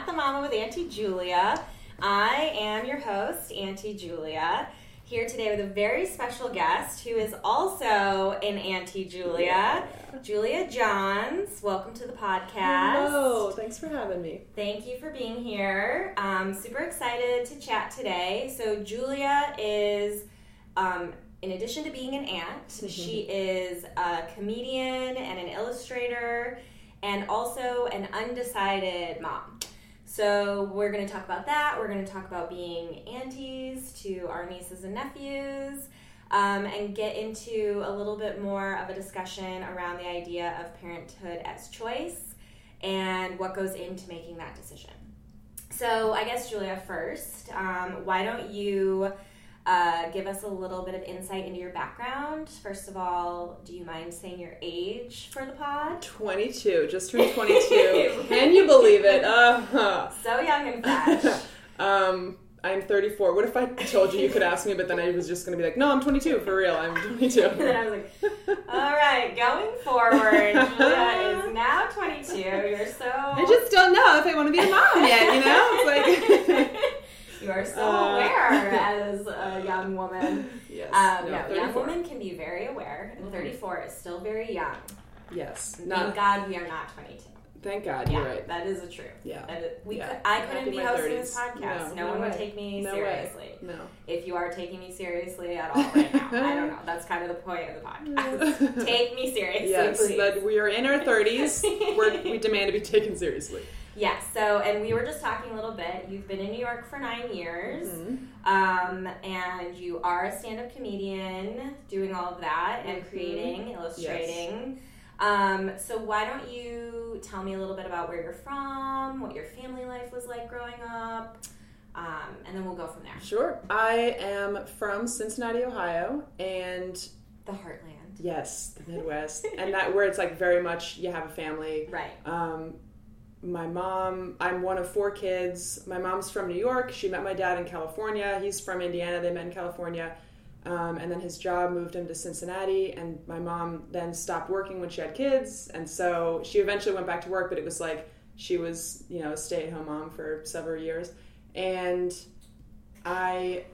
Not the Mama with Auntie Julia. I am your host, Auntie Julia, here today with a very special guest who is also an Auntie Julia. Julia Johns. Welcome to the podcast. Hello, thanks for having me. Thank you for being here. Um, super excited to chat today. So, Julia is, um, in addition to being an aunt, she is a comedian and an illustrator and also an undecided mom. So, we're going to talk about that. We're going to talk about being aunties to our nieces and nephews. Um, and get into a little bit more of a discussion around the idea of parenthood as choice and what goes into making that decision. So, I guess, Julia, first, um, why don't you uh, give us a little bit of insight into your background? First of all, do you mind saying your age for the pod? 22, just turned 22. Can you believe it? Uh, So young and fresh. um, I'm 34. What if I told you you could ask me, but then I was just going to be like, no, I'm 22 for real. I'm and 22. then I was like, all right, going forward, Julia is now 22. You're so. I just don't know if I want to be a mom yet, you know? It's like, you are so Uh, aware as a young woman. yes. Um, no, no, young 34. women can be very aware, and Mhm. 34 is still very young. Yes. Thank Not, God we are not 22. thank God, Yeah, you're right. that is a truth. Yeah. That is, we Yeah. could, I couldn't be hosting 30s. this podcast. No, No, no one would take me No way. seriously. No. If you are taking me seriously at all right now, I don't know. That's kind of the point of the podcast. Take me seriously, Yes, please. that we are in our 30s. We're, we demand to be taken seriously. Yes. So, and we were just talking a little bit. You've been in New York for nine years, Mhm. um, and you are a stand-up comedian, doing all of that and Mhm. creating, illustrating. Um, so, why don't you tell me a little bit about where you're from, what your family life was like growing up, um, and then we'll go from there. Sure. I am from Cincinnati, Ohio, and The heartland, yes, the Midwest, and that where it's like very much you have a family. right? Um, my mom, I'm one of four kids. My mom's from New York. She met my dad in California. He's from Indiana. They met in California. Um, and then his job moved him to Cincinnati. And my mom then stopped working when she had kids. And so she eventually went back to work, but it was like she was, you know, a stay at home mom for several years. And I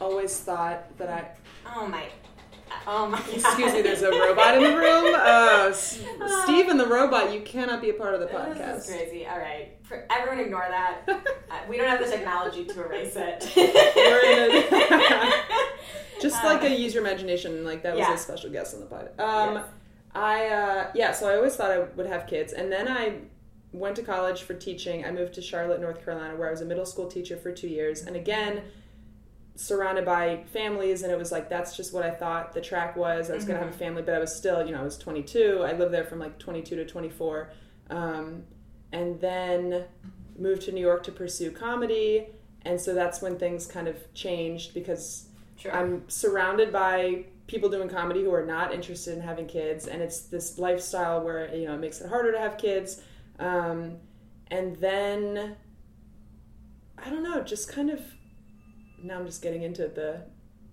always thought that I, Oh my, oh my. excuse me, there's a robot in the room. Uh, Steve and the robot, you cannot be a part of the This podcast. is crazy. All right, For, everyone, ignore that. Uh, we don't have the technology to erase it. We're Just like a use your imagination, like that was yeah. a special guest on the pod. Um, Yes. I uh, yeah, so I always thought I would have kids, and then I went to college for teaching. I moved to Charlotte, North Carolina, where I was a middle school teacher for two years, and again surrounded by families and it was like that's just what i thought the track was i was going to have a family but i was still you know i was 22 i lived there from like 22 to 24 um, and then moved to new york to pursue comedy and so that's when things kind of changed because Sure. I'm surrounded by people doing comedy who are not interested in having kids, and it's this lifestyle where you know it makes it harder to have kids. Um, and then I don't know, just kind of now I'm just getting into the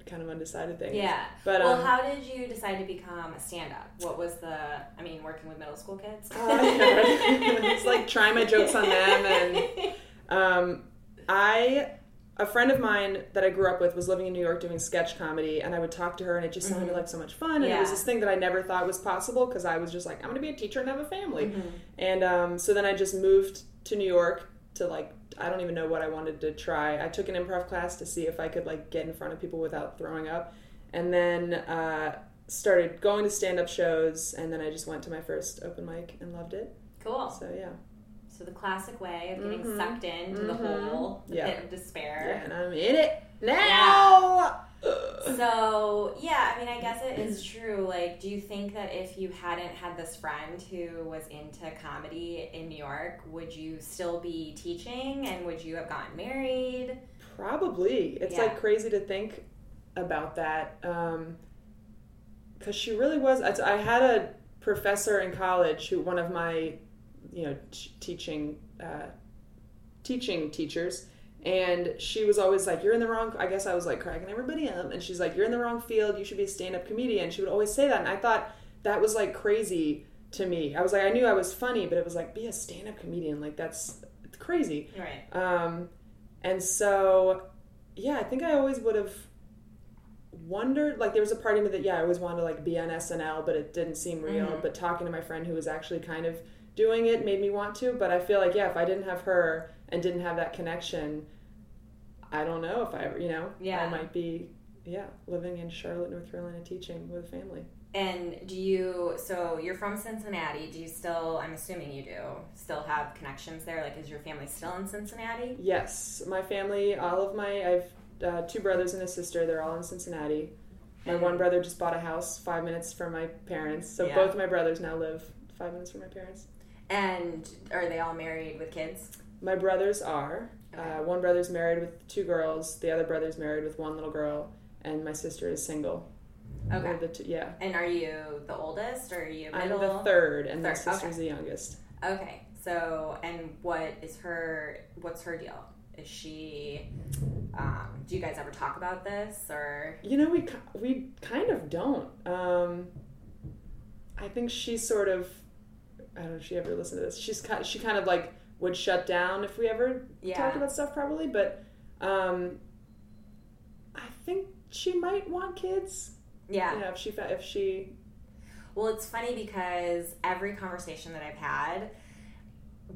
kind of undecided thing. yeah. But well, um, how did you decide to become a stand-up? What was the? I mean, working with middle school kids. Uh, it's like trying my jokes on them and Um, I, a friend of mine that I grew up with was living in New York doing sketch comedy, and I would talk to her, and it just sounded Mhm. like so much fun. And it was this thing that I never thought was possible because I was just like, I'm going to be a teacher and have a family. Mhm. And um, so then I just moved to New York to like, I don't even know what I wanted to try. I took an improv class to see if I could like get in front of people without throwing up, and then uh, started going to stand up shows, and then I just went to my first open mic and loved it. Cool. So yeah. So the classic way of getting Mhm. sucked into the Mhm. hole, the Yeah. pit of despair. Yeah, and I'm in it now. So yeah, I mean, I guess it is true. Like, do you think that if you hadn't had this friend who was into comedy in New York, would you still be teaching, and would you have gotten married? Probably. It's Yeah. like crazy to think about that. Um, because she really was. I, I had a professor in college who, one of my, you know, t- teaching, uh, teaching teachers, and she was always like, "You're in the wrong." I guess I was like cracking everybody up, and she's like, "You're in the wrong field. You should be a stand-up comedian." She would always say that, and I thought that was like crazy to me. I was like, I knew I was funny, but it was like, be a stand-up comedian. Like that's crazy. Right. Um, and so, yeah, I think I always would have wondered. Like, there was a part of me that, yeah, I always wanted to like be on SNL, but it didn't seem real. Mhm. But talking to my friend who was actually kind of doing it made me want to. But I feel like, yeah, if I didn't have her and didn't have that connection, I don't know if I ever, you know, Yeah. I might be, yeah, living in Charlotte, North Carolina, teaching with a family. And do you, so you're from Cincinnati. Do you still, I'm assuming you do, still have connections there? Like, is your family still in Cincinnati? Yes, my family, all of my, I've uh, two brothers and a sister. They're all in Cincinnati. My And- one brother just bought a house five minutes from my parents, so Yeah. both my brothers now live five minutes from my parents. And are they all married with kids? My brothers are. Uh, one brother's married with two girls. The other brother's married with one little girl, and my sister is single. Okay. The two, yeah. And are you the oldest or are you I'm the third, and my sister's okay. the youngest. Okay. So, and what is her, what's her deal? Is she, um, do you guys ever talk about this or? You know, we we kind of don't. Um, I think she's sort of. I don't know if she ever listened to this. She's kind. She kind of like would shut down if we ever Yeah. talked about stuff, probably. But um, I think she might want kids. Yeah. You know, if she if she. Well, it's funny because every conversation that I've had,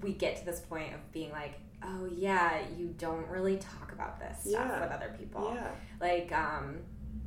we get to this point of being like, oh, yeah, you don't really talk about this stuff Yeah. with other people. Yeah. Like, um,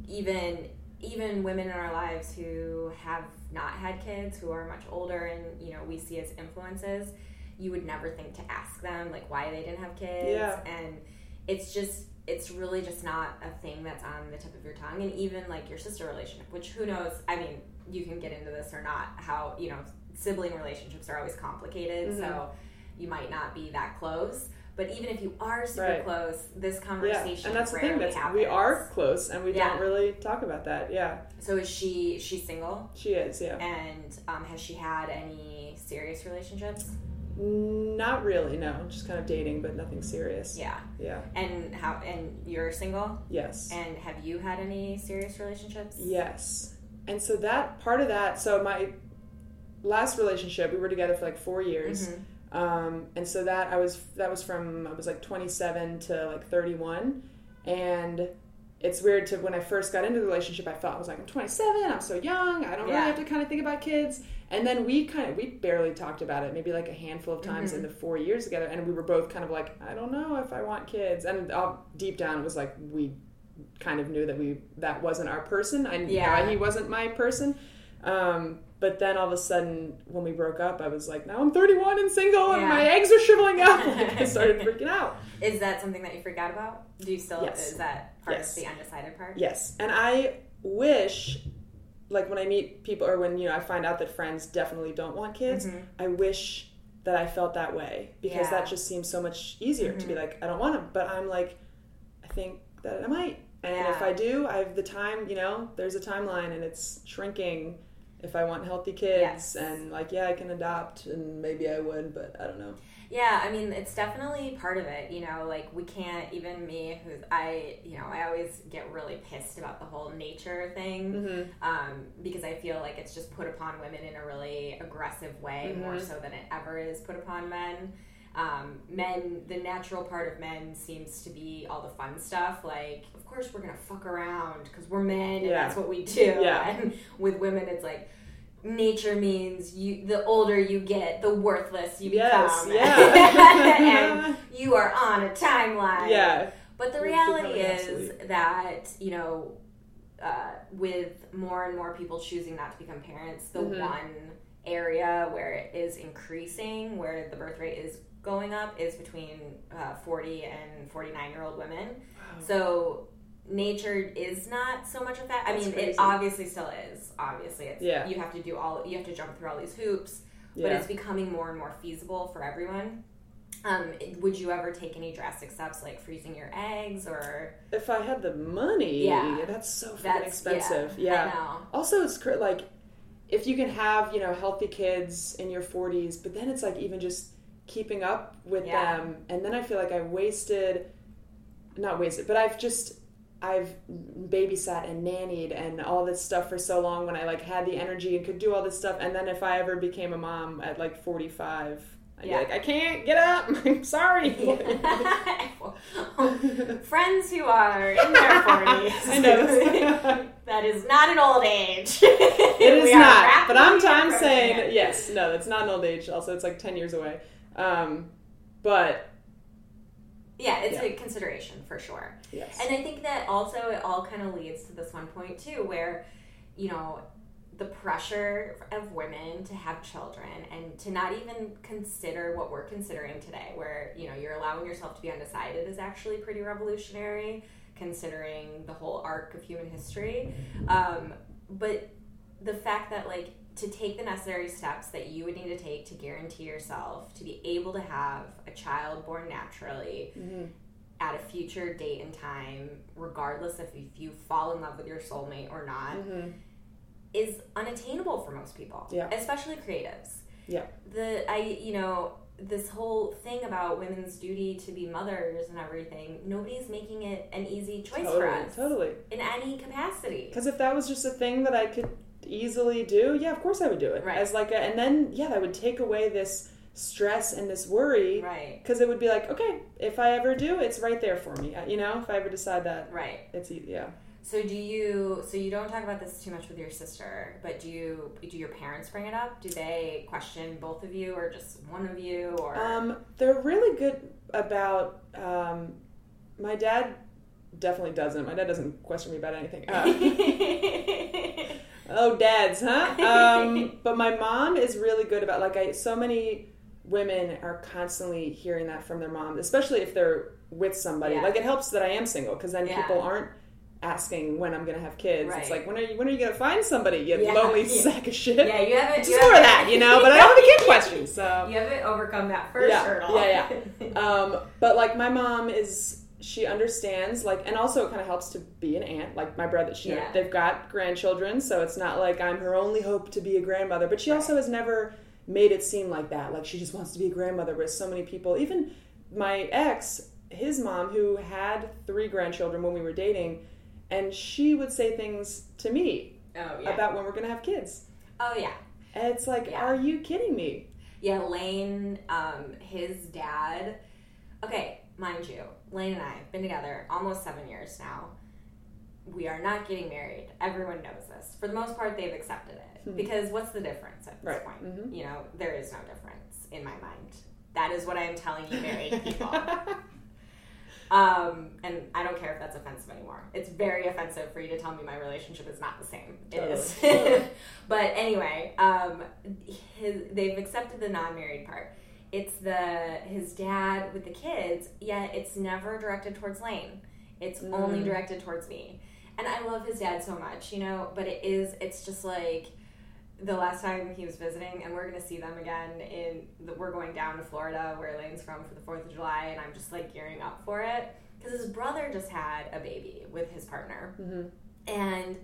even even women in our lives who have not had kids, who are much older and, you know, we see as influences, you would never think to ask them, like, why they didn't have kids. Yeah. And it's just, it's really just not a thing that's on the tip of your tongue. And even, like, your sister relationship, which who knows, I mean, you can get into this or not, how, you know, sibling relationships are always complicated. Mhm. So you might not be that close. But even if you are super Right. close, this conversation Yeah, and that's the thing. That's happens. we are close, and we Yeah. don't really talk about that. Yeah, So is she she's single she is. Yeah, and um, has she had any serious relationships? Not really. No, just kind of dating, but nothing serious. Yeah. Yeah. And how and you're single Yes. and have you had any serious relationships? Yes. And so that part of that, so my last relationship, we were together for like four years. Mhm. Um, and so that I was that was from I was like 27 to like 31, and it's weird to when I first got into the relationship, I felt I was like I'm 27, I'm so young, I don't Yeah. really have to kind of think about kids. And then we kind of we barely talked about it, maybe like a handful of times Mhm. in the four years together, and we were both kind of like I don't know if I want kids. And all, deep down, it was like we kind of knew that we that wasn't our person. I Yeah. yeah, he wasn't my person. Um, but then all of a sudden, when we broke up, I was like, now I'm 31 and single, and my eggs are shriveling up. Like, I started freaking out. Is that something that you out about? Do you still Yes. is that part Yes. of the undecided part? Yes, and I wish, like when I meet people, or when you know I find out that friends definitely don't want kids, Mhm. I wish that I felt that way because Yeah. that just seems so much easier to be Mhm. like, I don't want them, but I'm like, I think that I might, and if I do, I have the time. You know, there's a timeline, and it's shrinking. If I want healthy kids, Yes. and like, yeah, I can adopt, and maybe I would, but I don't know. Yeah, I mean, it's definitely part of it. You know, like we can't even me, who's I, you know, I always get really pissed about the whole nature thing. Mm-hmm. um, because I feel like it's just put upon women in a really aggressive way, more Mhm. so than it ever is put upon men. Um, men, the natural part of men seems to be all the fun stuff. Like, of course, we're gonna fuck around because we're men and Yeah. that's what we do. Yeah. And with women, it's like nature means you. The older you get, the worthless you Yes, become. yeah. and you are on a timeline. yeah, But the reality is that, you know, uh, with more and more people choosing not to become parents, the Mhm. one area where it is increasing, where the birth rate is going up, is between uh, 40 and 49 year old women. So nature is not so much of that. I That's mean, crazy. it obviously still is. Obviously, it's Yeah. you have to do all you have to jump through all these hoops, but yeah. it's becoming more and more feasible for everyone. Um, would you ever take any drastic steps like freezing your eggs or if I had the money, Yeah. that's so fucking that's expensive. Yeah, Yeah. Also, it's cr- like if you can have you know healthy kids in your 40s, but then it's like even just keeping up with Yeah. them, and then I feel like I wasted, not wasted, but I've just I've babysat and nannied and all this stuff for so long when I like had the energy and could do all this stuff, and then if I ever became a mom at like 45, I'd Yeah. be like, I can't get up. I'm sorry. Friends who are in their 40s. I know. that is not an old age. It is not. But I'm, I'm saying yes. No, that's not an old age. Also, it's like ten years away. Um, but Yeah, it's Yeah. a consideration for sure. yes, And I think that also it all kind of leads to this one point too, where, you know, the pressure of women to have children and to not even consider what we're considering today, where, you know, you're allowing yourself to be undecided is actually pretty revolutionary, considering the whole arc of human history. Um, but the fact that, like, to take the necessary steps that you would need to take to guarantee yourself to be able to have a child born naturally Mhm. at a future date and time, regardless of if you fall in love with your soulmate or not, Mhm. is unattainable for most people. Yeah. Especially creatives. Yeah. The I you know, this whole thing about women's duty to be mothers and everything, nobody's making it an easy choice for us totally. in any capacity. Because if that was just a thing that I could easily do, yeah, of course I would do it. Right. As like a, and then yeah, that would take away this stress and this worry. Right. Because it would be like, okay, if I ever do, it's right there for me. You know, if I ever decide that, Right. it's yeah. So do you so you don't talk about this too much with your sister, but do you do your parents bring it up? Do they question both of you or just one of you or Um, they're really good about. Um, my dad definitely doesn't. My dad doesn't question me about anything. Uh, oh, dads, huh? Um, but my mom is really good about like I. So many women are constantly hearing that from their mom, especially if they're with somebody. Yeah. Like it helps that I am single because then Yeah. people aren't asking when I'm gonna have kids. Right. It's like when are you when are you gonna find somebody? You Yeah. lonely Yeah. sack of shit. Yeah, you haven't Just you more of haven't- that, you know. But I don't have a kid question, so You haven't overcome that first Yeah, hurdle. yeah, um, but like my mom is she understands like and also it kind of helps to be an aunt like my brother she Yeah. they've got grandchildren so it's not like i'm her only hope to be a grandmother but she Right. also has never made it seem like that like she just wants to be a grandmother with so many people even my ex his mom who had three grandchildren when we were dating and she would say things to me Oh yeah. about when we're gonna have kids oh yeah. and it's like Yeah. are you kidding me Yeah, Lane, um, his dad. Okay, mind you, Lane and I have been together almost seven years now. We are not getting married. Everyone knows this. For the most part, they've accepted it. Hmm. Because what's the difference at this Right. point? Mhm. You know, there is no difference in my mind. That is what I am telling you, married people. Um, and I don't care if that's offensive anymore. It's very offensive for you to tell me my relationship is not the same. It is. Totally. but anyway, um, his, they've accepted the non-married part. It's the his dad with the kids, yet it's never directed towards Lane. It's only Mm. directed towards me. And I love his dad so much, you know, but it is it's just like the last time he was visiting, and we're gonna see them again in the, we're going down to Florida where Lane's from for the Fourth of July, and I'm just like gearing up for it because his brother just had a baby with his partner, Mhm. and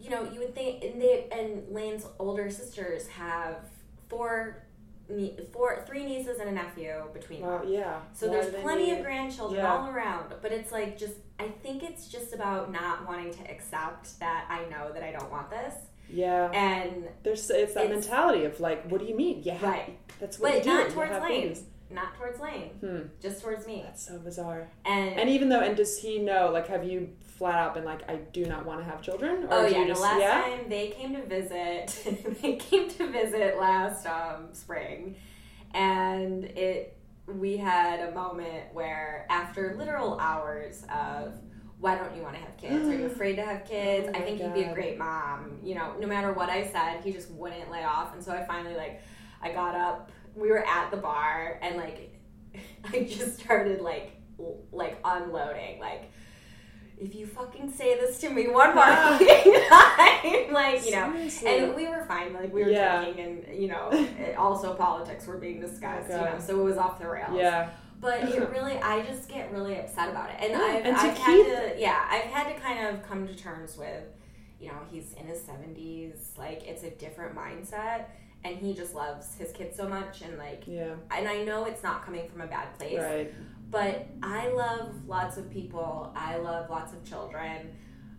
you know you would think and they and Lane's older sisters have four. Nie- Four, three nieces and a nephew between them. well yeah So there's plenty need- of grandchildren Yeah. all around, but it's like just I think it's just about not wanting to accept that I know that I don't want this, yeah and There's it's that It's- mentality of like, what do you mean? Yeah, Right. That's what but you do. not towards have Lane, babies. Not towards Lane, Hmm. just towards me. That's so bizarre. And, And even though, and does he know? Like, have you flat out been like, I do not want to have children? Or oh do yeah, you just, the last yeah? time they came to visit, they came to visit last um, spring, and it we had a moment where after literal hours of why don't you want to have kids? Are you afraid to have kids? Oh I my think you'd be a great mom. You know, no matter what I said, he just wouldn't lay off. And so I finally like, I got up. We were at the bar, and like, I just started like, l- like unloading. Like, if you fucking say this to me one more fucking time, like you know. Seriously. And we were fine. Like we were Yeah. drinking, and you know, it- also politics were being discussed. Oh, you know, so it was off the rails. yeah. But it really, I just get really upset about it, and Yeah, I've, and I've keep- had to, yeah, I've had to kind of come to terms with, you know, he's in his seventies, like it's a different mindset, and he just loves his kids so much, and like, Yeah. and I know it's not coming from a bad place, Right. but I love lots of people. I love lots of children.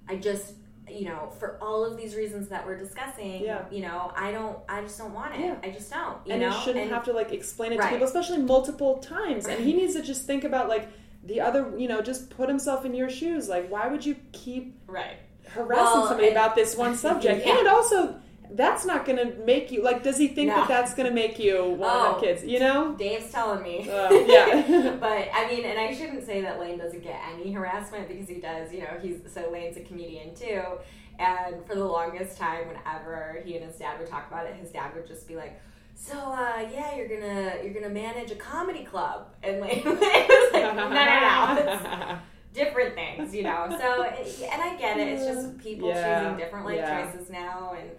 I just you know, for all of these reasons that we're discussing, Yeah. you know, I don't, I just don't want it. Yeah. I just don't. You and know, he shouldn't And- have to like explain it Right. to people, especially multiple times. And he needs to just think about like the other, you know, just put himself in your shoes. Like, why would you keep right. harassing Well, somebody and- about this one subject? Yeah. And also, that's not going to make you like. Does he think No. that that's going to make you want to Oh. have kids? You know? Dave's telling me. Uh, yeah. but I mean, and I shouldn't say that Lane doesn't get any harassment because he does. You know, he's so Lane's a comedian too. And for the longest time, whenever he and his dad would talk about it, his dad would just be like, "So, uh, yeah, you're gonna you're gonna manage a comedy club," and Lane was like, "No, no, no, it's different things," you know. So, and I get it. It's just people Yeah, choosing different life yeah. choices now, and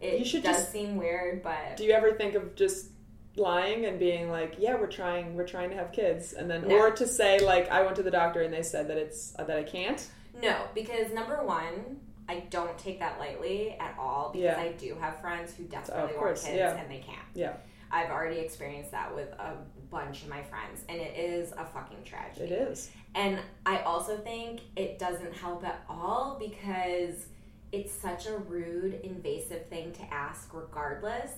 it You should does just- seem weird, but Do you ever think of just lying and being like, "Yeah, we're trying, we're trying to have kids," and then, No. or to say like, "I went to the doctor and they said that it's uh, that I can't." No, because number one, I don't take that lightly at all because Yeah. I do have friends who desperately want course, kids yeah. and they can't. Yeah, I've already experienced that with a bunch of my friends, and it is a fucking tragedy. it is. And I also think it doesn't help at all because it's such a rude, invasive thing to ask, regardless.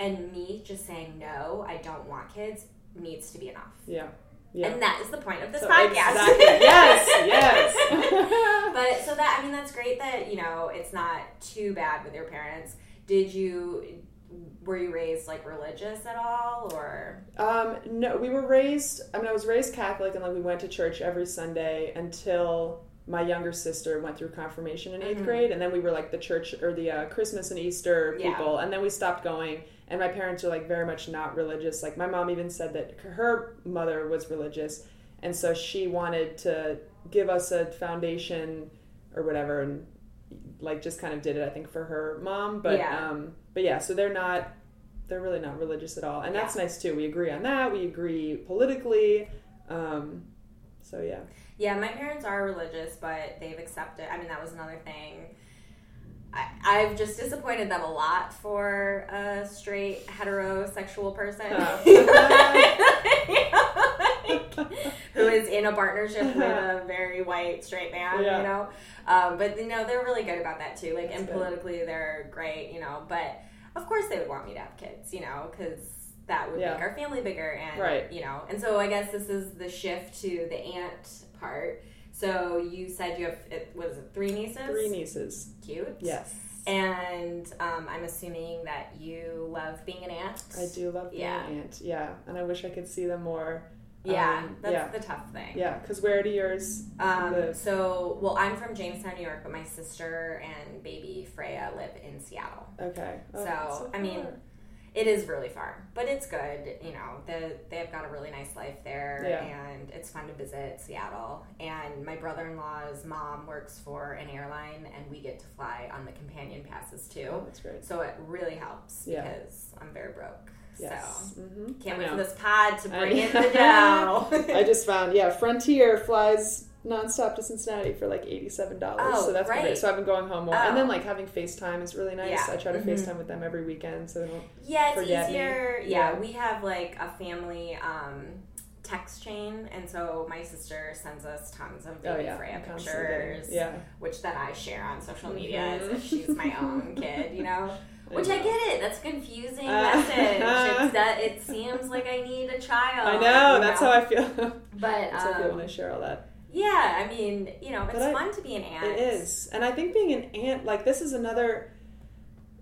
And me just saying, no, I don't want kids, needs to be enough. Yeah, yeah. And that is the point of this So podcast. exactly. Yes, yes. but so that I mean that's great that you know it's not too bad with your parents. Did you were you raised like religious at all or Um, no, we were raised. I mean, I was raised Catholic, and like we went to church every Sunday until my younger sister went through confirmation in 8th Mhm. grade, and then we were like the church or the uh, Christmas and Easter Yeah. people, and then we stopped going. And my parents are like very much not religious. Like my mom even said that her mother was religious, and so she wanted to give us a foundation or whatever, and like just kind of did it. I think for her mom, but Yeah. um, but yeah, so they're not they're really not religious at all and that's nice too we agree on that we agree politically um, so yeah Yeah, my parents are religious, but they've accepted. I mean, that was another thing. I, I've just disappointed them a lot for a straight heterosexual person who is in a partnership with a very white straight man. Yeah. You know, um, but you know they're really good about that too. Like, That's and good. politically, they're great. You know, but of course they would want me to have kids. You know, because that would Yeah. make our family bigger and Right. you know and so i guess this is the shift to the aunt part so you said you have it was it three nieces three nieces cute yes and um, i'm assuming that you love being an aunt i do love being Yeah. an aunt yeah and i wish i could see them more yeah Um, that's yeah. the tough thing yeah because where do yours um, live? so well i'm from jamestown new york but my sister and baby freya live in seattle okay Oh, So, that's I mean. It is really far, but it's good. You know, the, they've got a really nice life there, Yeah. And it's fun to visit Seattle. And my brother in law's mom works for an airline, and we get to fly on the companion passes oh, too. that's great So it really helps Yeah. because I'm very broke. yes So hmm can't I wait for this pod to bring in know. the dough. I just found yeah, Frontier flies nonstop to Cincinnati for like eighty-seven dollars. Oh, so that's great. great. So I've been going home more, and then Oh. like having FaceTime is really nice. Yeah. I try to Mhm. FaceTime with them every weekend, so they don't. Yeah, it's Forget me. easier. Yeah, Yeah. we have like a family um, text chain, and so my sister sends us tons of baby Oh yeah, Freya I'm constantly getting- pictures, Yeah, which then I share on social media as Mhm. if she's my own kid, you know. Which I know. get it. That's a confusing Uh, message. That it seems like I need a child. I know. That's how I feel. But that's how I feel when I um, share all that. yeah, I mean, you know, it's I- fun to be an aunt. It is, and I think being an aunt, like this is another.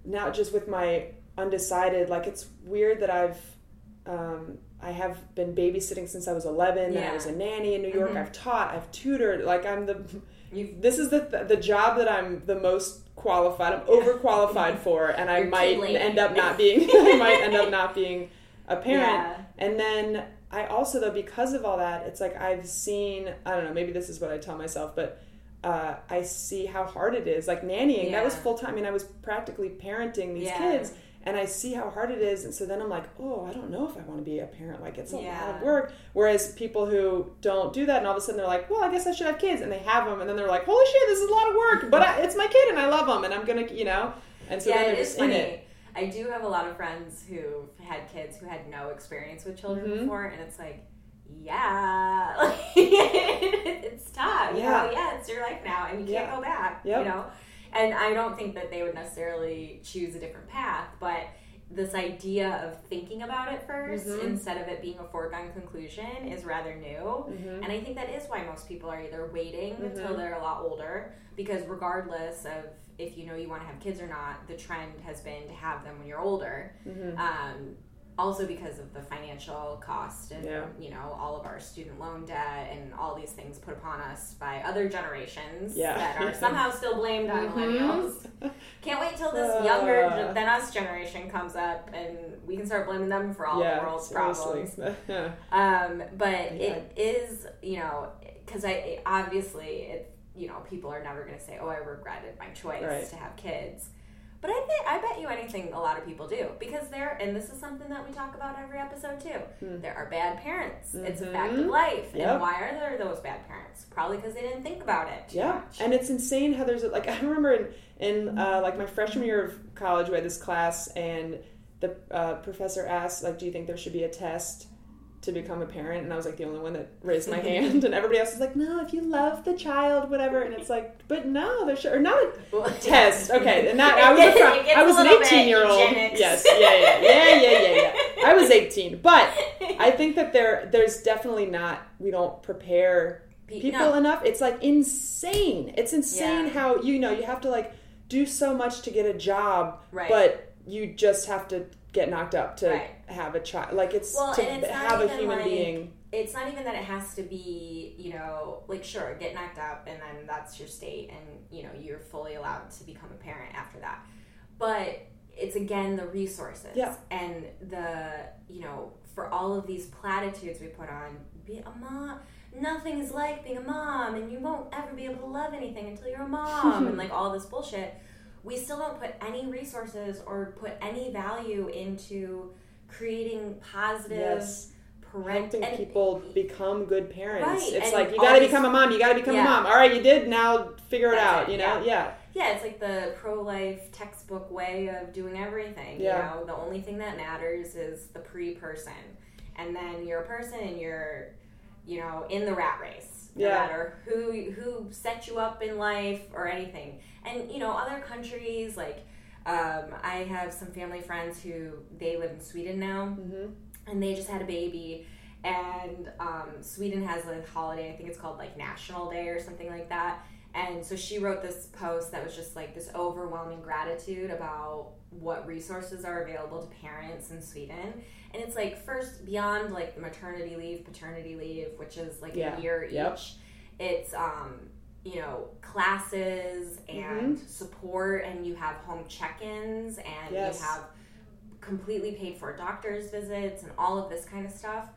Now, just with my undecided, like it's weird that I've, um, I have been babysitting since I was eleven. And I was a nanny in New York. Mhm. I've taught. I've tutored. Like I'm the. You've- This is the the job that I'm the most qualified. I'm overqualified for, and I You're might end up not being. I might end up not being a parent. Yeah. And then I also though because of all that, it's like I've seen I don't know, maybe this is what I tell myself, but uh, I see how hard it is. Like nannying, that was full time. I mean, I was practically parenting these Yeah. kids, and I see how hard it is. And so then I'm like, oh, I don't know if I want to be a parent. Like it's a lot of work. Whereas people who don't do that, and all of a sudden they're like, well, I guess I should have kids, and they have them, and then they're like, holy shit, this is a lot of work, but I, it's my kid, and I love them, and I'm gonna, you know. And so yeah, then it they're just in funny. it. I do have a lot of friends who had kids who had no experience with children Mhm. before, and it's like, yeah, like, it's tough. You Yeah. know, yeah, it's your life now, and you can't go back. Yep. You know, and I don't think that they would necessarily choose a different path, but this idea of thinking about it 1st Mhm. instead of it being a foregone conclusion is rather new. Mhm. And I think that is why most people are either waiting until Mhm. they're a lot older, because regardless of if you know you want to have kids or not, the trend has been to have them when you're older. Mhm. Um, also because of the financial cost and Yeah. you know all of our student loan debt and all these things put upon us by other generations Yeah. that are somehow still blamed on Mhm. millennials. Can't wait till this Uh. younger than us generation comes up and we can start blaming them for all yeah, the world's seriously. problems. Um, but it is, you know, because I obviously it, you know, people are never going to say, "Oh, I regretted my choice Right. to have kids." But I think I bet you anything a lot of people do because there, and this is something that we talk about every episode too. Hmm. There are bad parents. It's a fact of life. Yep. And why are there those bad parents? Probably because they didn't think about it. Yeah, much. and it's insane how there's like I remember in, in uh, like my freshman year of college we had this class and the uh, professor asked like, do you think there should be a test to become a parent? And I was like the only one that raised my hand, and everybody else was like, no, if you love the child, whatever. And it's like, but no, there should or not a test. Okay, and that I was a gets- fr- it gets was an eighteen year old. eugenics. Yes, yeah, yeah, yeah, yeah, yeah, yeah. I was eighteen, but I think that there there's definitely not we don't prepare people no. enough. It's like insane. It's insane Yeah. how you know you have to like do so much to get a job, Right. but you just have to get knocked up to Right. have a child. Like it's Well, to it's have a human like- being. it's not even that it has to be, you know, like sure, get knocked up and then that's your state and, you know, you're fully allowed to become a parent after that. But it's again the resources Yeah. and the, you know, for all of these platitudes we put on, be a mom, nothing is like being a mom and you won't ever be able to love anything until you're a mom and like all this bullshit. We still don't put any resources or put any value into creating positive Yes. parent Helping and- people become good parents. Right, It's and like you got to become a mom. You got to become Yeah. a mom. All right, you did. Now figure it out. it, You know? Yeah. Yeah, it's like the pro life textbook way of doing everything. Yeah. You know, the only thing that matters is the pre person. And then you're a person and you're, you know, in the rat race. No Yeah. matter who who set you up in life or anything. And you know, other countries like um, I have some family friends who they live in Sweden now hmm and they just had a baby and um, sweden has a holiday i think it's called like national day or something like that and so she wrote this post that was just like this overwhelming gratitude about what resources are available to parents in sweden and it's like first beyond like maternity leave paternity leave which is like Yeah. a year Yep. each it's um you know classes and support and you have home check-ins and Mm-hmm. Yes. you have completely paid for doctor's visits and all of this kind of stuff.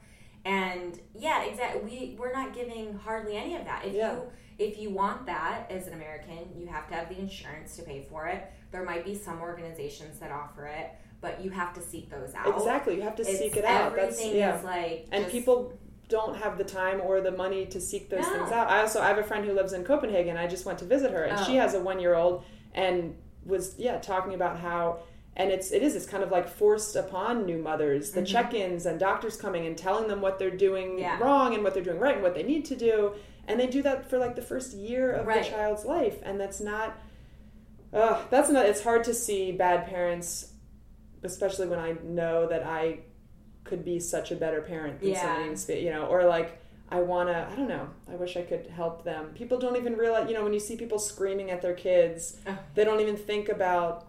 And yeah, exactly. We we're not giving hardly any of that. If Yeah. you if you want that as an American, you have to have the insurance to pay for it. There might be some organizations that offer it, but you have to seek those out. Exactly. You have to It's- seek it out. That's Everything yeah. is like and just- people don't have the time or the money to seek those No. things out. I also I have a friend who lives in Copenhagen. I just went to visit her, and she Oh. has a one year old, and was yeah talking about how. And it's it is it's kind of like forced upon new mothers the Mhm. check-ins and doctors coming and telling them what they're doing Yeah. wrong and what they're doing right and what they need to do and they do that for like the first year of Right. the child's life and that's not uh, that's not it's hard to see bad parents especially when I know that I could be such a better parent than Yeah. somebody you know, or like I want to, I don't know, I wish I could help them. People don't even realize, you know, when you see people screaming at their kids, Oh. they don't even think about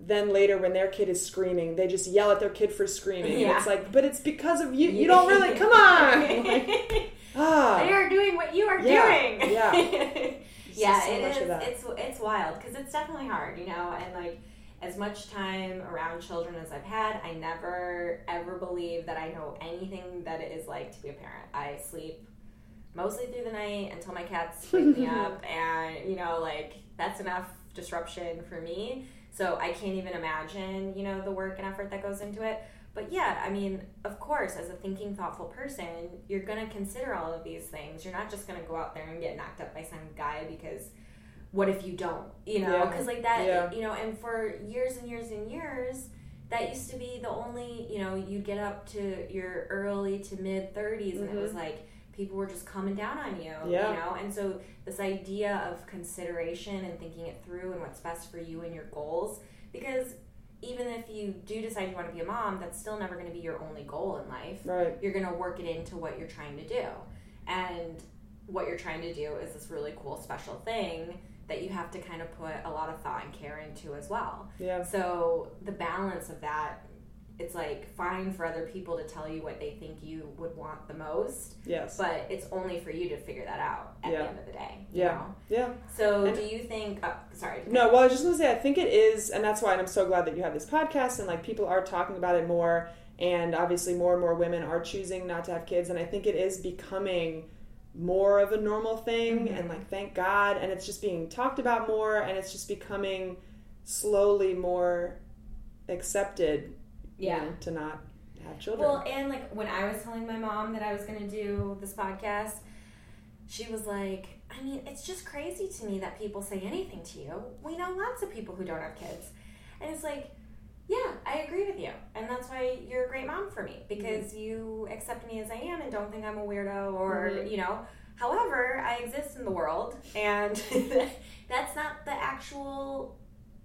then later when their kid is screaming, they just yell at their kid for screaming. And Yeah. it's like, but it's because of you. You don't really, come on. Like, ah. they are doing what you are Yeah, doing. yeah. yeah, so it is. It's it's wild because it's definitely hard, you know. And like as much time around children as I've had, I never ever believe that I know anything that it is like to be a parent. I sleep mostly through the night until my cats wake me up, and you know, like that's enough disruption for me. So I can't even imagine, you know, the work and effort that goes into it. But yeah, I mean, of course, as a thinking, thoughtful person, you're going to consider all of these things. You're not just going to go out there and get knocked up by some guy because what if you don't? You know, Yeah. because like that, Yeah. you know, and for years and years and years, that used to be the only, you know, you'd get up to your early to mid 30s and it was mm-hmm. like people were just coming down on you, Yeah. you know? And so this idea of consideration and thinking it through and what's best for you and your goals, because even if you do decide you want to be a mom, that's still never going to be your only goal in life. Right. You're going to work it into what you're trying to do. And what you're trying to do is this really cool special thing that you have to kind of put a lot of thought and care into as well. Yeah. So the balance of that, it's like fine for other people to tell you what they think you would want the most, Yes. but it's only for you to figure that out at Yeah. the end of the day. Yeah. know? Yeah. So And- do you think? Oh, sorry. No, well, I was just gonna say, I think it is, and that's why I'm so glad that you have this podcast and like people are talking about it more, and obviously more and more women are choosing not to have kids, and I think it is becoming more of a normal thing, Mhm. and like thank God, and it's just being talked about more, and it's just becoming slowly more accepted, Yeah. know, to not have children. Well, and like when I was telling my mom that I was going to do this podcast, she was like, I mean, it's just crazy to me that people say anything to you. We know lots of people who don't have kids. And it's like, yeah, I agree with you. And that's why you're a great mom for me because you accept me as I am and don't think I'm a weirdo or, Mhm. you know. However, I exist in the world and that's not the actual,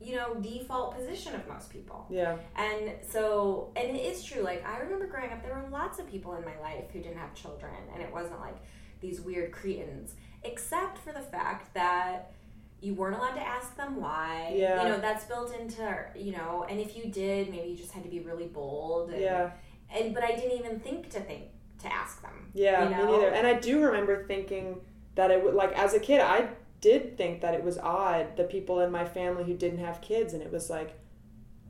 you know, default position of most people. yeah, And so, and it is true. Like, I remember growing up, there were lots of people in my life who didn't have children, and it wasn't like these weird cretins, except for the fact that you weren't allowed to ask them why. Yeah. You know, that's built into, you know, and if you did, maybe you just had to be really bold. And, yeah. And, but I didn't even think to think to ask them. Yeah, you me know? neither. And I do remember thinking that it would like as a kid, I did think that it was odd the people in my family who didn't have kids, and it was like,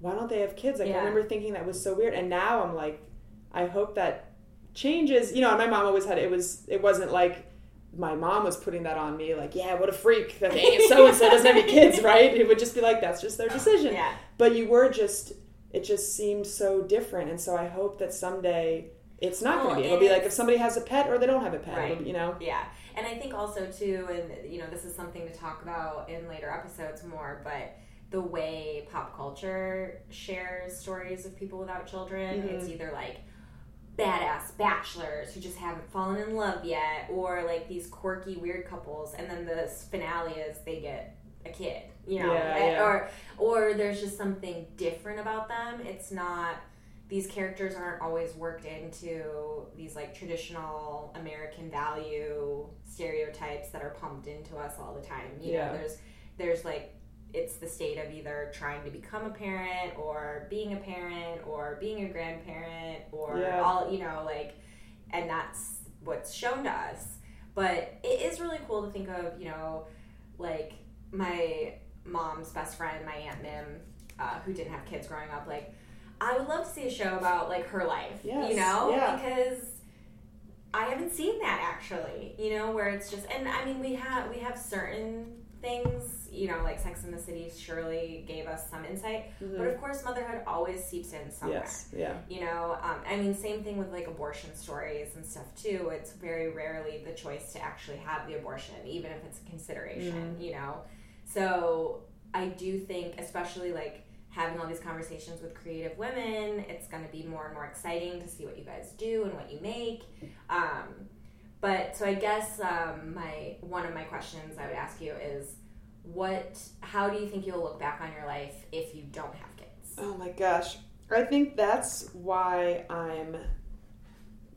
why don't they have kids? Like Yeah. I remember thinking that was so weird, and now I'm like, I hope that changes. You know, and my mom always had it was it wasn't like my mom was putting that on me, like, yeah, what a freak that so and so doesn't have any kids, right? It would just be like that's just their uh, decision Yeah. but you were just it just seemed so different and so i hope that someday it's not Well, going to oh, be it'll be like if somebody has a pet or they don't have a pet Right. be, you know Yeah, and I think also too, and you know, this is something to talk about in later episodes more, but the way pop culture shares stories of people without children, Mhm. it's either like badass bachelors who just haven't fallen in love yet, or like these quirky weird couples, and then the finale is they get a kid, you know, Yeah, yeah. or or there's just something different about them. It's not these characters aren't always worked into these like traditional American value stereotypes that are pumped into us all the time. You Yeah. know, there's there's like it's the state of either trying to become a parent or being a parent or being a grandparent or Yeah. all you know like and that's what's shown to us but it is really cool to think of you know like my mom's best friend my aunt mim uh, who didn't have kids growing up like i would love to see a show about like her life Yes, you know? yeah. because i haven't seen that actually you know where it's just and i mean we have we have certain things you know like sex in the city surely gave us some insight Mhm. but of course motherhood always seeps in somewhere. Yes yeah. You know um, i mean same thing with like abortion stories and stuff too. It's very rarely the choice to actually have the abortion even if it's a consideration you know? So i do think especially like having all these conversations with creative women it's going to be more and more exciting to see what you guys do and what you make. Um, but so i guess um, my one of my questions i would ask you is what how do you think you'll look back on your life if you don't have kids? Oh my gosh. I think that's why i'm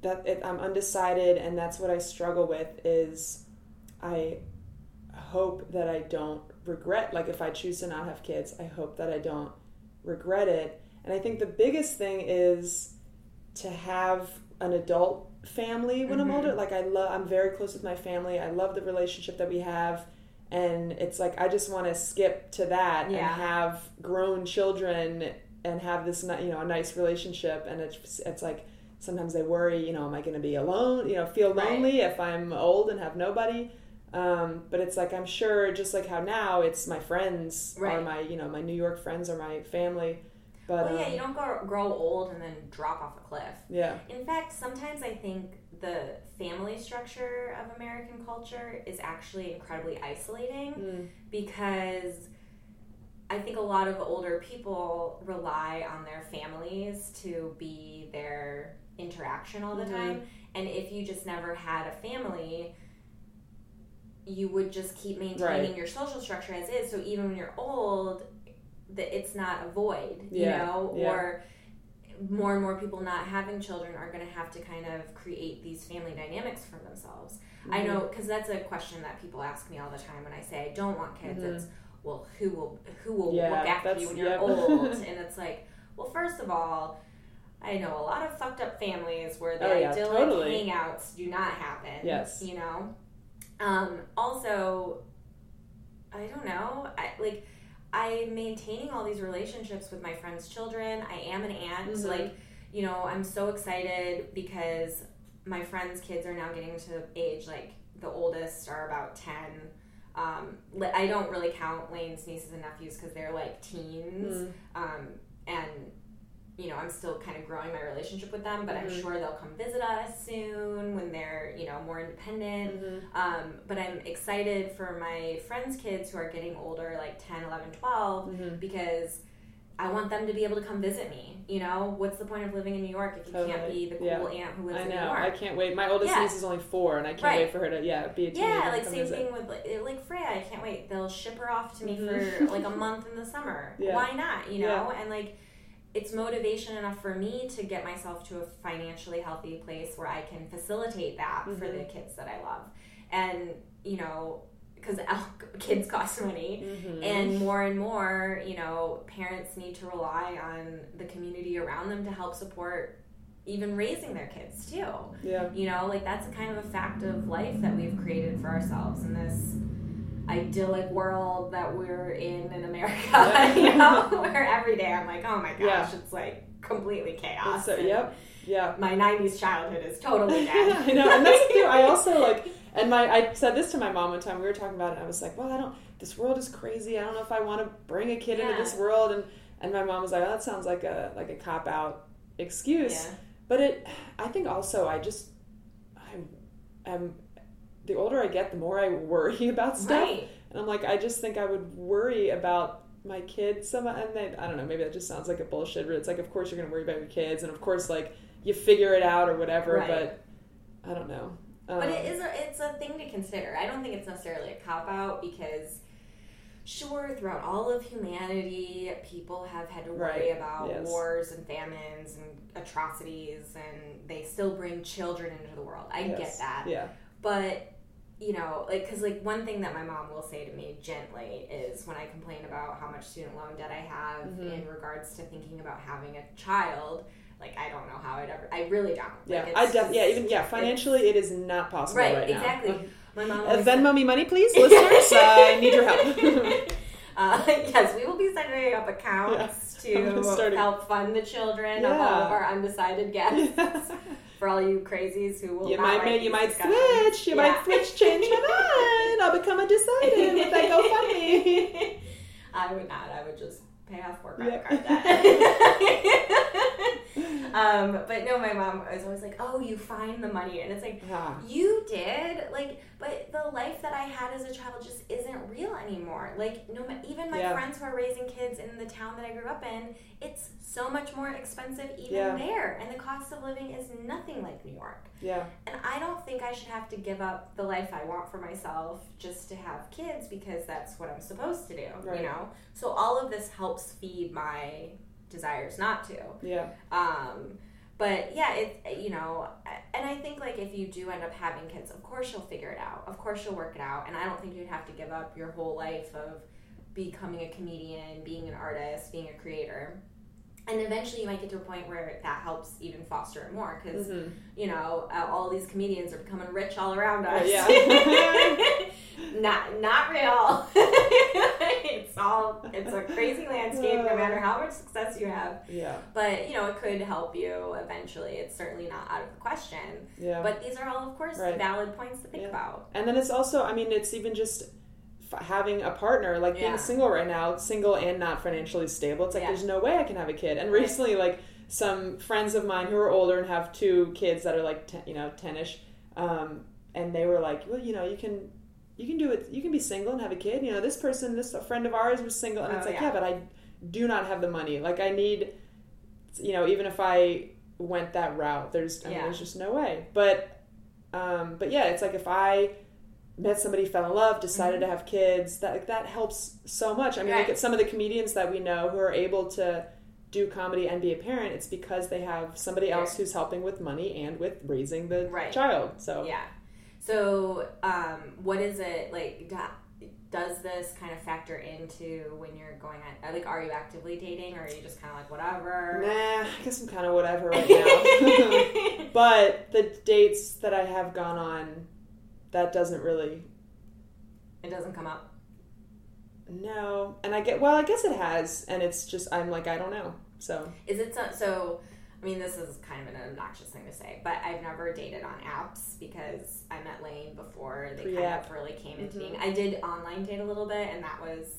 that it, i'm undecided and that's what i struggle with is i hope that i don't regret like if i choose to not have kids i hope that i don't regret it and i think the biggest thing is to have an adult family when i'm Mhm. older like i love i'm very close with my family i love the relationship that we have and it's like i just want to skip to that Yeah. and have grown children and have this you know a nice relationship and it's it's like sometimes i worry you know am i going to be alone you know feel Right. lonely if i'm old and have nobody um, but it's like i'm sure just like how now it's my friends Right. or my you know my new york friends or my family but well, yeah, um, you don't go, grow old and then drop off a cliff. yeah In fact, sometimes I think the family structure of American culture is actually incredibly isolating Mm. because I think a lot of older people rely on their families to be their interaction all the Mhm. time. And if you just never had a family, you would just keep maintaining Right. your social structure as is. So even when you're old, that it's not a void, you Yeah, know, yeah. or more and more people not having children are going to have to kind of create these family dynamics for themselves. I Mm-hmm. know because that's a question that people ask me all the time when I say I don't want kids. Mhm. It's well, who will who will Yeah, look after you when you're old? And it's like, well, first of all, I know a lot of fucked up families where the Oh, idyllic totally. hangouts do not happen. Yes. you know. Um, also, I don't know. I like. I'm maintaining all these relationships with my friends' children. I am an aunt. Mhm. Like, you know, I'm so excited because my friends' kids are now getting to age like the oldest are about 10. Um, I don't really count Lane's nieces and nephews because they're like teens. Mm. Um, and, you know, I'm still kind of growing my relationship with them, but I'm Mhm. sure they'll come visit us soon when they're, you know, more independent. Mhm. Um, but I'm excited for my friends' kids who are getting older, like 10, 11, 12, Mhm. because I want them to be able to come visit me. You know, what's the point of living in New York if you can't be the cool Yeah. aunt who lives I in New. York? I can't wait. My oldest Yeah. niece is only four, and I can't Right. wait for her to yeah be a teenager. yeah, like same visit. thing with like, like Freya. I can't wait. They'll ship her off to me for like a month in the summer. Yeah. Why not? You know, and like it's motivation enough for me to get myself to a financially healthy place where I can facilitate that for Mhm. the kids that I love, and you know, because kids cost money. Mhm. And more and more, you know, parents need to rely on the community around them to help support even raising their kids too. yeah, You know, like that's a kind of a fact of life that we've created for ourselves in this idyllic world that we're in in America. Yeah. you know, where every day I'm like, oh my gosh, Yeah. it's like completely chaos. So- uh, yep, yeah. My '90s childhood is totally dead. I know, and that's the thing. I also like, and my I said this to my mom one time. We were talking about it. and I was like, well, I don't. This world is crazy. I don't know if I want to bring a kid into this world. And and my mom was like, oh, that sounds like a like a cop out excuse. yeah. But it, I think also I just, I'm, I am, the older I get, the more I worry about stuff. Right. And I'm like, I just think I would worry about my kids. Some and they, I don't know, maybe that just sounds like a bullshit. But it's like, of course you're gonna worry about your kids, and of course like you figure it out or whatever. Right. But I don't know. Um, But it is a, it's a thing to consider. I don't think it's necessarily a cop out because sure throughout all of humanity people have had to worry Right. about Yes. wars and famines and atrocities and they still bring children into the world. I get that. Yeah. But you know, like, cause like one thing that my mom will say to me gently is when I complain about how much student loan debt I have Mhm. in regards to thinking about having a child. Like, I don't know how I'd ever. I really don't. Yeah. Like, I it's def- yeah. Even yeah. Financially, it is not possible Right, right, now. exactly. My mom Uh, Venmo me money, please, listeners. I need your help. uh, yes, we will be setting up accounts to gonna start a- help fund the children of all Yeah. of our undecided guests. For all you crazies who will You might, you might switch. You Yeah. might switch. Change my mind. I'll become a undecided with that GoFundMe. I would not. I would just pay off more credit Yeah. card debt. um, but no, my mom was always like, "Oh, you find the money," and it's like, Ah, You did like, but the life that I had as a child just isn't real anymore. Like, no, even my Yeah. friends who are raising kids in the town that I grew up in, it's so much more expensive even Yeah. there, and the cost of living is nothing like New York. yeah. And I don't think I should have to give up the life I want for myself just to have kids because that's what I'm supposed to do. Right. You know, so all of this helps feed my desires not to. Yeah. Um, but yeah, it you know, and I think like if you do end up having kids, of course you'll figure it out. Of course you'll work it out, and I don't think you'd have to give up your whole life of becoming a comedian, being an artist, being a creator. And eventually, you might get to a point where that helps even foster it more because Mhm. you know uh, all these comedians are becoming rich all around Uh, us. yeah. not not real. it's all it's a crazy landscape. No matter how much success you have, Yeah. but you know it could help you eventually it's certainly not out of the question Yeah. but these are all of course Right. valid points to think Yeah. about And then it's also, I mean, it's even just having a partner, like being Yeah. single right now, single and not financially stable. It's like Yeah. there's no way I can have a kid. And recently, like some friends of mine who are older and have two kids that are like ten, you know ten-ish, um, and they were like, well, you know, you can you can do it. You can be single and have a kid. You know, this person, this a friend of ours was single, and Oh, it's like, yeah. yeah, but I do not have the money. Like I need, you know, even if I went that route, there's I mean, Yeah. there's just no way. But, um, but yeah, it's like if I met somebody, fell in love, decided to have kids, that like, that helps so much. I mean, Right. look at some of the comedians that we know who are able to do comedy and be a parent. It's because they have somebody else who's helping with money and with raising the Right. child. So Yeah. So, um, what is it like? Do, does this kind of factor into when you're going on? Like, are you actively dating, or are you just kind of like whatever? Nah, I guess I'm kind of whatever right now. but the dates that I have gone on, that doesn't really. it doesn't come up. No, and I get well. I guess it has, and it's just I'm like I don't know. So Is it so? so I mean, this is kind of an obnoxious thing to say, but I've never dated on apps because I met Lane before they kind of really came into Mhm. being. I did online date a little bit, and that was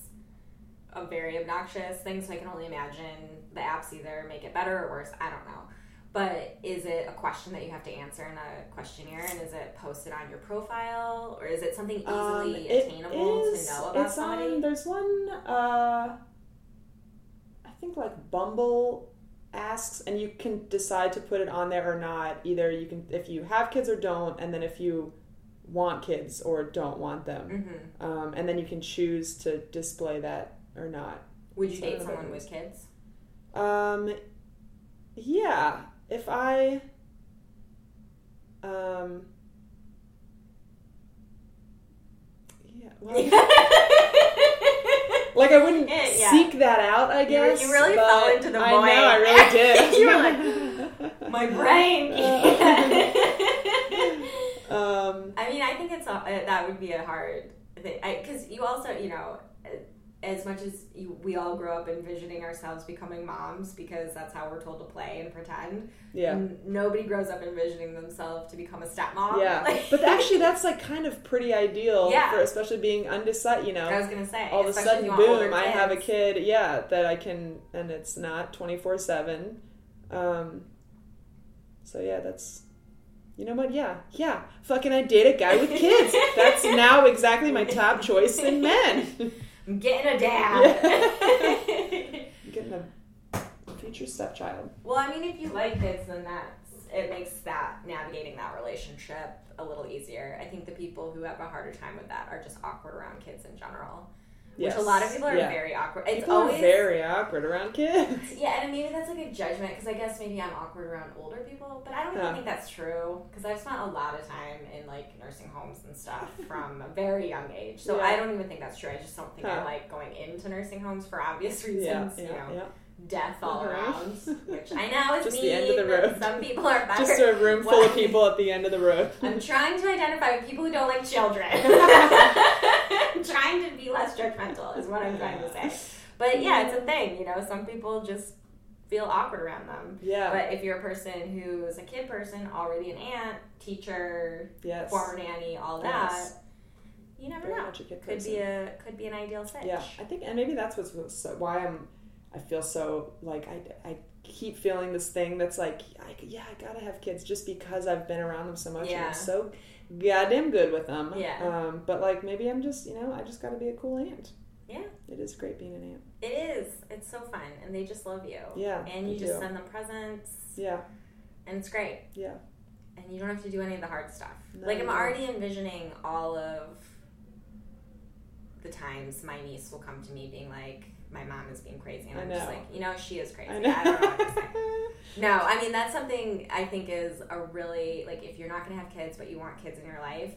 a very obnoxious thing. So I can only imagine the apps either make it better or worse. I don't know. But is it a question that you have to answer in a questionnaire, and is it posted on your profile, or is it something easily um, it attainable is- to know about it's somebody? On, there's one. Uh, I think like Bumble asks, and you can decide to put it on there or not. Either you can if you have kids or don't, and then if you want kids or don't want them. hmm um, and then you can choose to display that or not. Would you date someone with kids? Um, yeah, if I, um, yeah, well, like I wouldn't Yeah, yeah. seek that out. I guess you really but fell into the void. I know. I really did. You were like, My brain. um, I mean, I think it's a, uh, that would be a hard thing because you also, you know, uh, as much as you, we all grow up envisioning ourselves becoming moms because that's how we're told to play and pretend. yeah. n- nobody grows up envisioning themselves to become a stepmom. Yeah, Like- but actually, that's like kind of pretty ideal Yeah. for especially being undecided. You know, I was gonna say, all of a sudden, if you want older boom, I have a kid, yeah, that I can, and it's not 24 7. Um, so, yeah, that's, you know what? Yeah, yeah, fucking I date a guy with kids. that's now exactly my top choice in men. I'm getting a dad. I'm getting a future stepchild. Well, I mean, if you like kids, then that's it makes that navigating that relationship a little easier. I think the people who have a harder time with that are just awkward around kids in general, which a lot of people are Yeah. very awkward. It's People always very awkward around kids. yeah, and maybe that's like a judgment because I guess maybe I'm awkward around older people, but I don't even think that's true because I've spent a lot of time in like nursing homes and stuff from a very young age. So Yeah. I don't even think that's true. I just don't think I Huh. like going into nursing homes for obvious reasons. You know, death all Uh-huh. around, which I know is Just the end of the road. Some people are better. Just a room full of people at the end of the road. I'm trying to identify with people who don't like children. I'm trying to be less judgmental, is what I'm trying to say. But yeah, it's a thing, you know. Some people just feel awkward around them. Yeah. But if you're a person who's a kid person, already an aunt, teacher, yes. former nanny, all that, Yes. you never Very know. much a kid Could person. be a could be an ideal fit. Yeah, I think, and maybe that's what's so, why I'm. I feel so like I, I keep feeling this thing that's like I, yeah I gotta have kids just because I've been around them so much and Yeah. I'm so goddamn good with them. Yeah. Um, but like maybe I'm just you know I just gotta be a cool aunt. Yeah. It is great being an aunt. It is. It's so fun, and they just love you. Yeah, And you just do. send them presents, Yeah. and it's great. Yeah. and you don't have to do any of the hard stuff. No, like I'm you already envisioning all of the times my niece will come to me being like, "My mom is being crazy," and I'm just like, "You know, she is crazy. I I, don't know what to say." No, I mean that's something I think is a really like if you're not gonna have kids but you want kids in your life,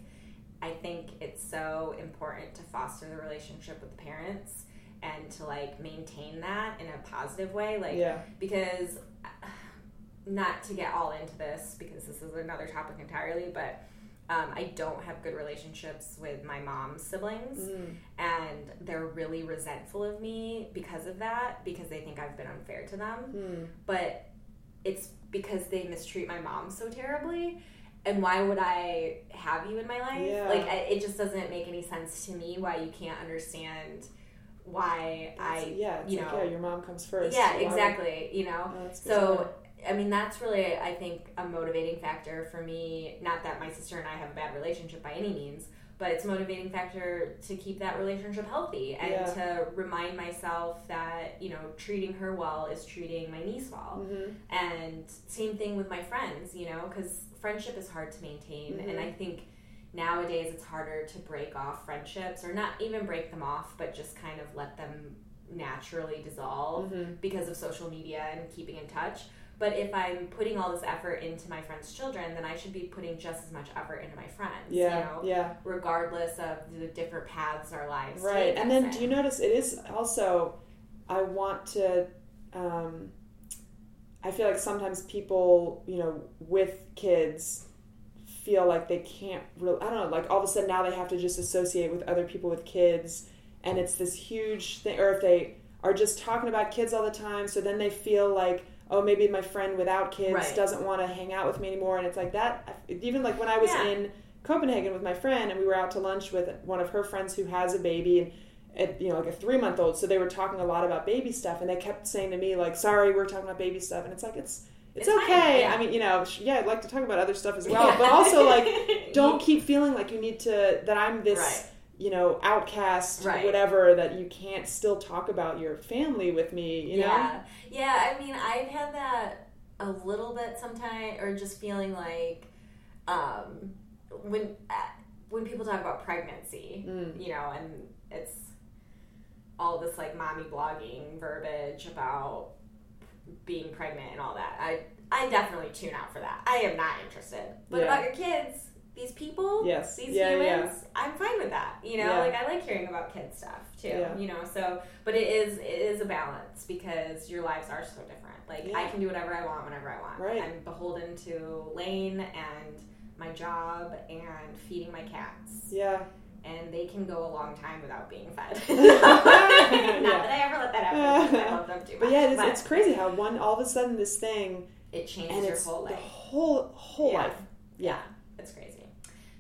I think it's so important to foster the relationship with the parents and to like maintain that in a positive way. Like yeah. because not to get all into this because this is another topic entirely, but um, I don't have good relationships with my mom's siblings, Mm. and they're really resentful of me because of that because they think I've been unfair to them. Mm. But it's because they mistreat my mom so terribly. And why would I have you in my life? Yeah. Like, I, it just doesn't make any sense to me why you can't understand why It's- I, yeah, you like, know, yeah, your mom comes first. yeah, Why would- exactly. You know, Oh, to know. so, I mean, that's really, I think, a motivating factor for me. Not that my sister and I have a bad relationship by any means, but it's a motivating factor to keep that relationship healthy and Yeah. to remind myself that you know treating her well is treating my niece well Mhm. and same thing with my friends you know because friendship is hard to maintain Mhm. and i think nowadays it's harder to break off friendships or not even break them off but just kind of let them naturally dissolve Mhm. because of social media and keeping in touch but if i'm putting all this effort into my friends children then i should be putting just as much effort into my friends Yeah, you know yeah. regardless of the different paths our lives Right. And then do you notice it is also I want to um I feel like sometimes people, you know, with kids feel like they can't really I don't know, like all of a sudden now they have to just associate with other people with kids and it's this huge thing or if they are just talking about kids all the time so then they feel like oh maybe my friend without kids Right. doesn't want to hang out with me anymore and it's like that even like when I was Yeah. in Copenhagen with my friend, and we were out to lunch with one of her friends who has a baby, and at, you know, like a three month old. So they were talking a lot about baby stuff, and they kept saying to me like, "Sorry, we're talking about baby stuff," and it's like it's it's, It's fine, okay. yeah. I mean, you know, yeah, I'd like to talk about other stuff as well, but also like, don't keep feeling like you need to that I'm this. Right. You know, outcast, Right. whatever, that you can't still talk about your family with me, you know? yeah, yeah. I mean, I've had that a little bit sometimes, or just feeling like um, when uh, when people talk about pregnancy, Mm. you know, and it's all this like mommy blogging verbiage about being pregnant and all that. I I definitely tune out for that. I am not interested. But Yeah. about your kids, these people, Yes. these Yeah, humans, I'm fine with that. You know, Yeah. like I like hearing about kid stuff too. Yeah. You know, so but it is it is a balance because your lives are so different. Like I can do whatever I want whenever I want. Right. I'm beholden to Lane and my job and feeding my cats Yeah. And they can go a long time without being fed. Yeah. Not that I ever let that happen. I love them too much. But yeah, it is, it's crazy how one all of a sudden this thing It changes your whole the life. whole whole Yeah. life. Yeah, it's crazy.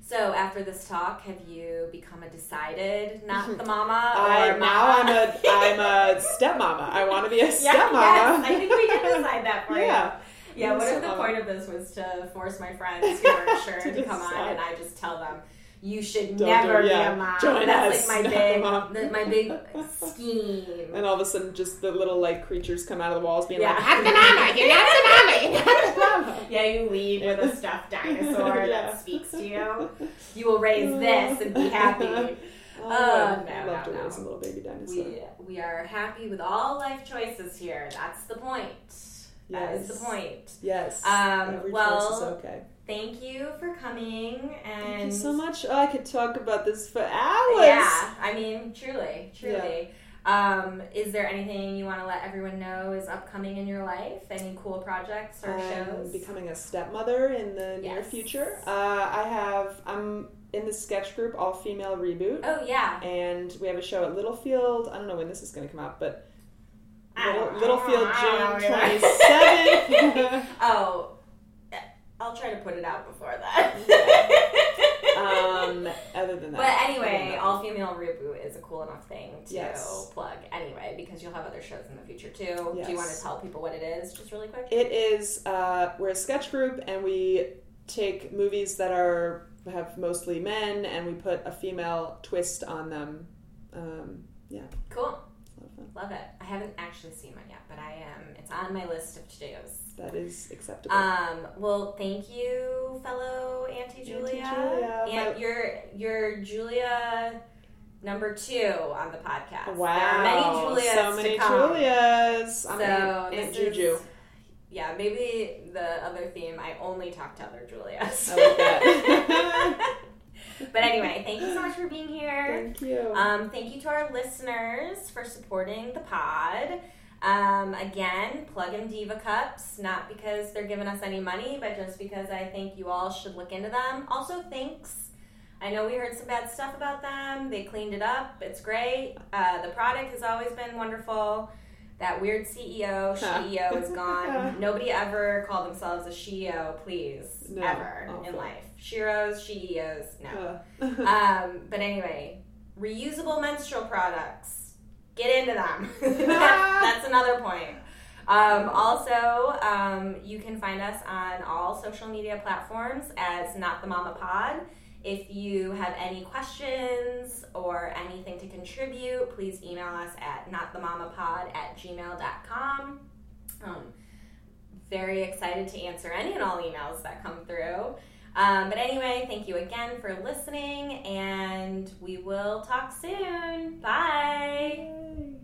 So after this talk, have you become a decided not the mama? I or now? I'm a I'm a stepmama. I want to be a yeah, stepmama. Yes, I think we did decide that for Yeah. you. Yeah, what if the point of this was to force my friends who aren't sure To to, come on and I just tell them, you should Don't never do- be a mom. Join That's us, like my big, the, my big scheme. And all of a sudden, just the little like creatures come out of the walls, being Yeah. like, "I'm the mama. You're not the mama. You're not the mama." Yeah, you leave with a stuffed dinosaur Yeah. that speaks to you. You will raise this and be happy. Oh, Uh, I'd no, love no, to no. raise a little baby dinosaur. We we are happy with all life choices here. That's the point. That is Yes. the point. Yes. Um, Every well, okay. Thank you for coming and Thank you so much. Oh, I could talk about this for hours. Yeah, I mean, truly, truly. Um, is there anything you want to let everyone know is upcoming in your life? Any cool projects or I'm shows? becoming a stepmother in the near future. Uh, I have. I'm in the sketch group All Female Reboot, oh yeah, and we have a show at Littlefield. I don't know when this is going to come out, but Little. Littlefield June twenty seventh. Oh, I'll try to put it out before that. um, other than that, but anyway, all female reboot is a cool enough thing to Yes. plug anyway because you'll have other shows in the future too. Do you want to tell people what it is, just really quick? it is. Uh, we're a sketch group, and we take movies that are have mostly men, and we put a female twist on them. Um, yeah, Cool, love it. I haven't actually seen one yet, but I am. It's on my list of to dos. That is acceptable. Um, well, thank you, fellow Auntie Julia. Julia, And you're you're Julia number two on the podcast. wow, There are many Julias so many. Julias. I'm so Aunt, Aunt Juju. is yeah, maybe the other theme. I only talk to other Julias. I like that. but anyway, thank you so much for being here. Thank you. Um, thank you to our listeners for supporting the pod. Um, again, plug in Diva Cups, not because they're giving us any money, but just because I think you all should look into them. Also, thanks. I know we heard some bad stuff about them. They cleaned it up. It's great. Uh, the product has always been wonderful. That weird CEO, CEO is gone. Nobody ever called themselves a CEO, please, No, ever in life. Shiros, CEOs, no um, but anyway, reusable menstrual products. Get into them. That- that's another point. Um, also, um, you can find us on all social media platforms as Not the Mama Pod. If you have any questions or anything to contribute, please email us at notthemamapod at gmail.com. Um, very excited to answer any and all emails that come through. Um, but anyway, thank you again for listening, and we will talk soon. Bye.